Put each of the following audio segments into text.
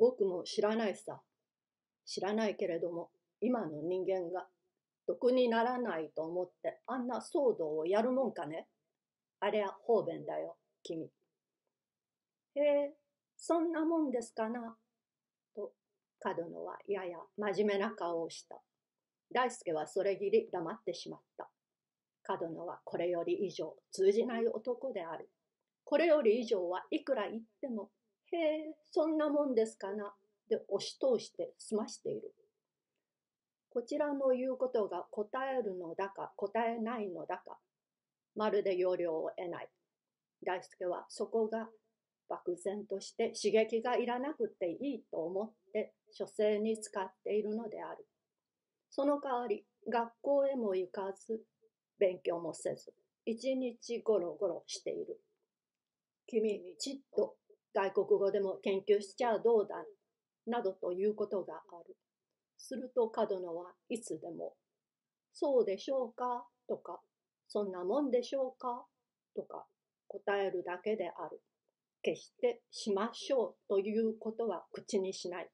僕も知らないさ。知らないけれども、今の人間が得にならないと思ってあんな騒動をやるもんかね？ありゃ方便だよ、君。へえ、そんなもんですかな？と、角野はやや真面目な顔をした。大輔はそれぎり黙ってしまった。角野はこれより以上通じない男である。これより以上はいくら言っても、へえ、そんなもんですかな、で押し通して済ましている。こちらの言うことが答えるのだか答えないのだか、まるで要領を得ない。大輔はそこが漠然として刺激がいらなくていいと思って書生に使っているのである。その代わり学校へも行かず勉強もせず一日ゴロゴロしている。君にちっと外国語でも研究しちゃどうだなどということがある。すると角野はいつでもそうでしょうか？とかそんなもんでしょうか？とか答えるだけである。決してしましょうということは口にしない。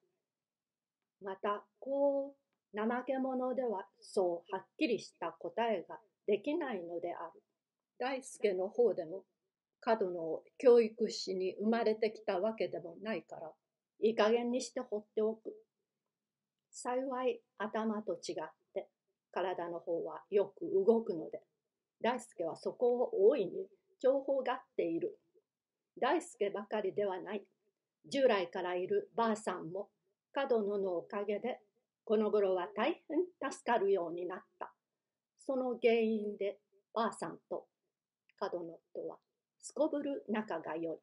また、こう、怠け者ではそうはっきりした答えができないのである。大輔の方でも、角野教育士に生まれてきたわけでもないから、いい加減にして放っておく。幸い頭と違って、体の方はよく動くので、大輔はそこを大いに情報がっている。大輔ばかりではない。従来からいるばあさんも角野のおかげでこの頃は大変助かるようになった。その原因でばあさんと角野とはすこぶる仲が良い。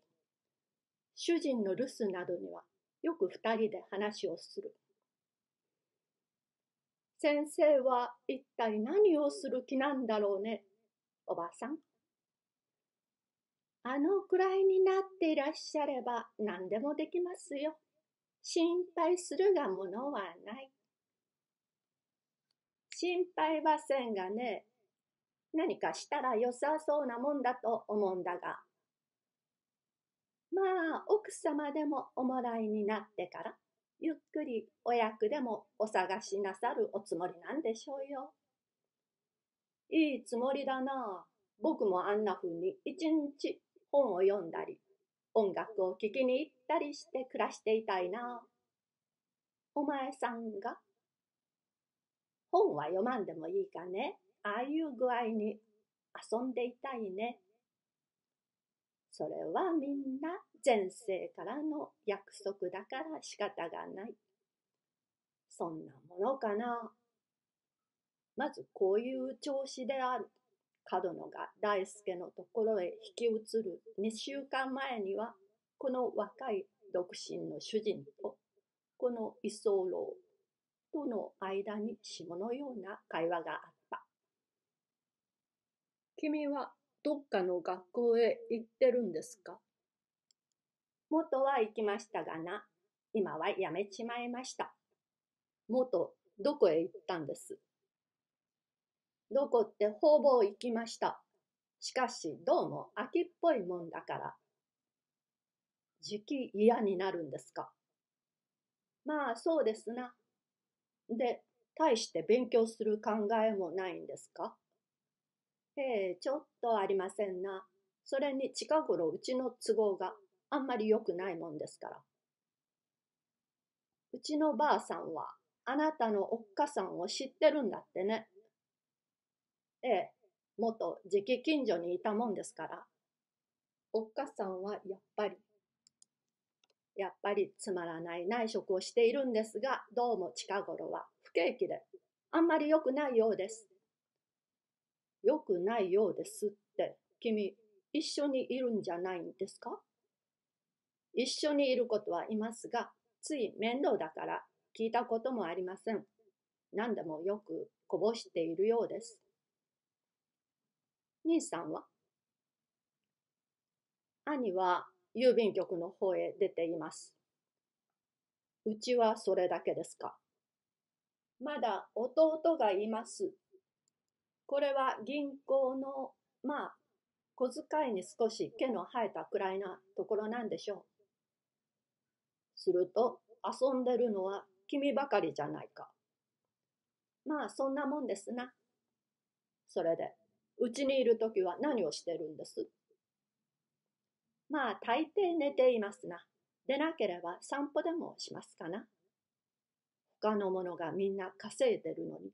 主人の留守などにはよく二人で話をする。先生は一体何をする気なんだろうね、おばさん。あのくらいになっていらっしゃれば何でもできますよ。心配するがものはない。心配はせんがね、何かしたら良さそうなもんだと思うんだが。まあ、奥様でもおもらいになってから、ゆっくりお役でもお探しなさるおつもりなんでしょうよ。いいつもりだな。僕もあんな風に一日本を読んだり、音楽を聴きに行ったりして暮らしていたいな。お前さんが本は読まんでもいいかね。ああいう具合に遊んでいたいね。それはみんな前世からの約束だから仕方がない。そんなものかな。まずこういう調子である。角野が大輔のところへ引き移る2週間前には、この若い独身の主人と、この居候との間に下のような会話があった。君はどっかの学校へ行ってるんですか？元は行きましたがな、今はやめちまいました。元、どこへ行ったんです？どこってほぼ行きました。しかし、どうも秋っぽいもんだから。時期嫌になるんですか？まあ、そうですな。で、大して勉強する考えもないんですか？ええ、ちょっとありませんな。それに近頃うちの都合があんまり良くないもんですから。うちのばあさんはあなたのおっかさんを知ってるんだってね。ええ、元直近所にいたもんですから。おっかさんはやっぱり、やっぱりつまらない内職をしているんですが、どうも近頃は不景気で、あんまり良くないようです。良くないようですって、君、一緒にいるんじゃないんですか？一緒にいることはいますが、つい面倒だから聞いたこともありません。何でもよくこぼしているようです。兄さんは？兄は郵便局の方へ出ています。うちはそれだけですか？まだ弟がいます。これは銀行の、まあ、小遣いに少し毛の生えたくらいなところなんでしょう。すると遊んでるのは君ばかりじゃないか。まあそんなもんですな。それで、うちにいるときは何をしてるんです？まあ大抵寝ていますな。でなければ散歩でもしますかな。他の者がみんな稼いでるのに、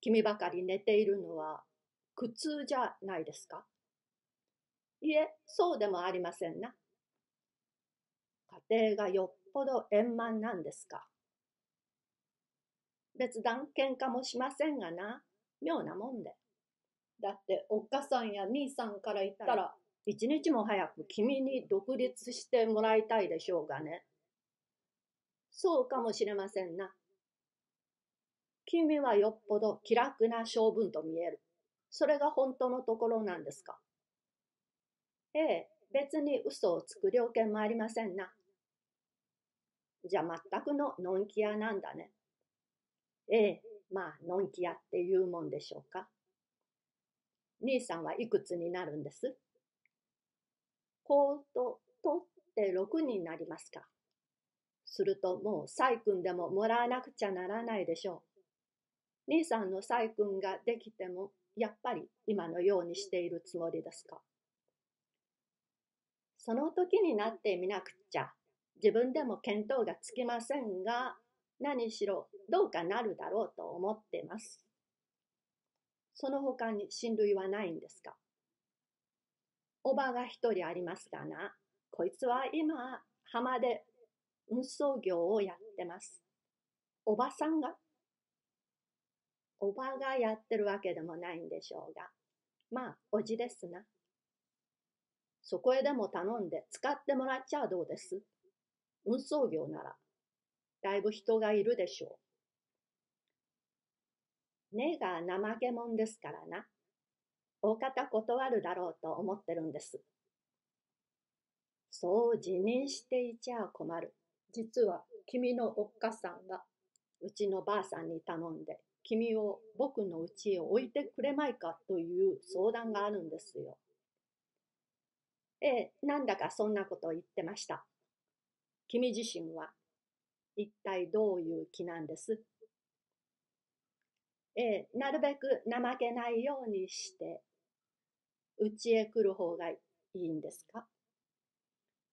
君ばかり寝ているのは苦痛じゃないですかいえ、そうでもありませんな。家庭がよっぽど円満なんですか。別段喧嘩もしませんがな、妙なもんで。だっておっかさんや兄さんから言ったら、一日も早く君に独立してもらいたいでしょうがね。そうかもしれませんな。君はよっぽど気楽な性分と見える。それが本当のところなんですか？ええ、別に嘘をつく了見もありませんな。じゃあ全くののんき屋なんだね。ええ、まあ、のんき屋っていうもんでしょうか。兄さんはいくつになるんです？こうと、とって6になりますか？するともう細君でももらわなくちゃならないでしょう。兄さんの細君ができても、やっぱり今のようにしているつもりですか？その時になってみなくちゃ、自分でも見当がつきませんが、何しろどうかなるだろうと思っています。その他に親類はないんですか？おばが一人ありますがな、こいつは今、浜で運送業をやってます。おばさんが？おばがやってるわけでもないんでしょうが、まあ、おじですな。そこへでも頼んで使ってもらっちゃどうです？運送業なら、だいぶ人がいるでしょう。根が怠け者ですからな。大方断るだろうと思ってるんです。そう辞任していちゃ困る。実は君のおっかさんがうちのばあさんに頼んで君を僕の家へ置いてくれまいかという相談があるんですよ。ええ、なんだかそんなことを言ってました。君自身は一体どういう気なんです？ええ、なるべく怠けないようにして、家へ来る方がいいんですか？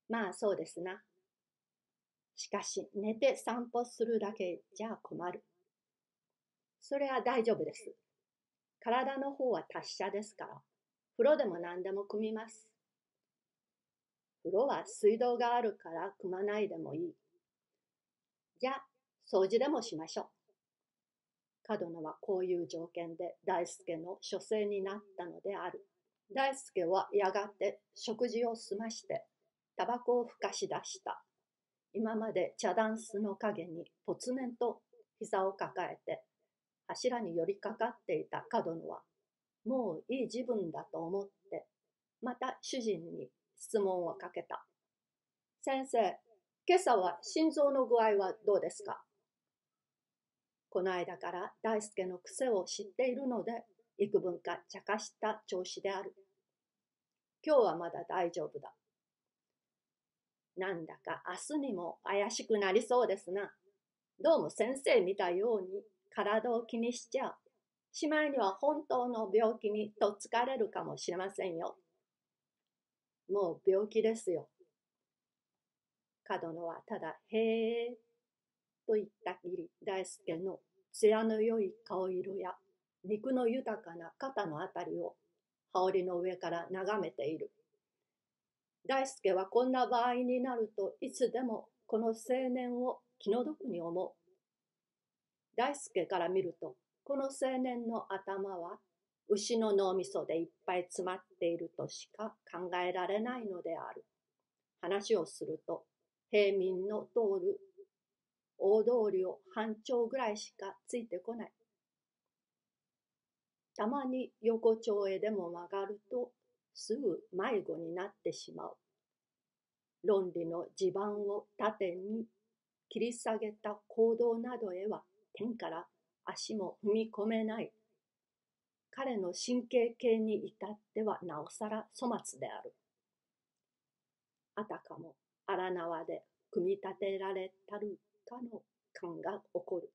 まあそうですな。しかし寝て散歩するだけじゃ困る。それは大丈夫です。体の方は達者ですから、風呂でも何でも汲みます。風呂は水道があるから汲まないでもいい。じゃあ、掃除でもしましょう。角野はこういう条件で大輔の書生になったのである。大輔はやがて食事を済まして、タバコをふかし出した。今まで茶ダンスの陰にぽつねんと膝を抱えて柱に寄りかかっていた角野は、もういい自分だと思って、また主人に質問をかけた。先生、今朝は心臓の具合はどうですか？この間から大輔の癖を知っているので、幾分か茶化した調子である。今日はまだ大丈夫だ。なんだか明日にも怪しくなりそうですな。どうも先生見たように体を気にしちゃしまいには本当の病気にとっつかれるかもしれませんよ。もう病気ですよ。角野はただ、へえ、と言ったきり大輔の艶の良い顔色や肉の豊かな肩のあたりを羽織の上から眺めている。大輔はこんな場合になるといつでもこの青年を気の毒に思う。大輔から見るとこの青年の頭は牛の脳みそでいっぱい詰まっているとしか考えられないのである。話をすると平民の通る大通りを半丁ぐらいしかついてこない。たまに横丁へでも曲がるとすぐ迷子になってしまう。論理の地盤を縦に切り下げた行動などへは天から足も踏み込めない。彼の神経系に至ってはなおさら粗末である。あたかも荒縄で組み立てられたる化の感が起こる。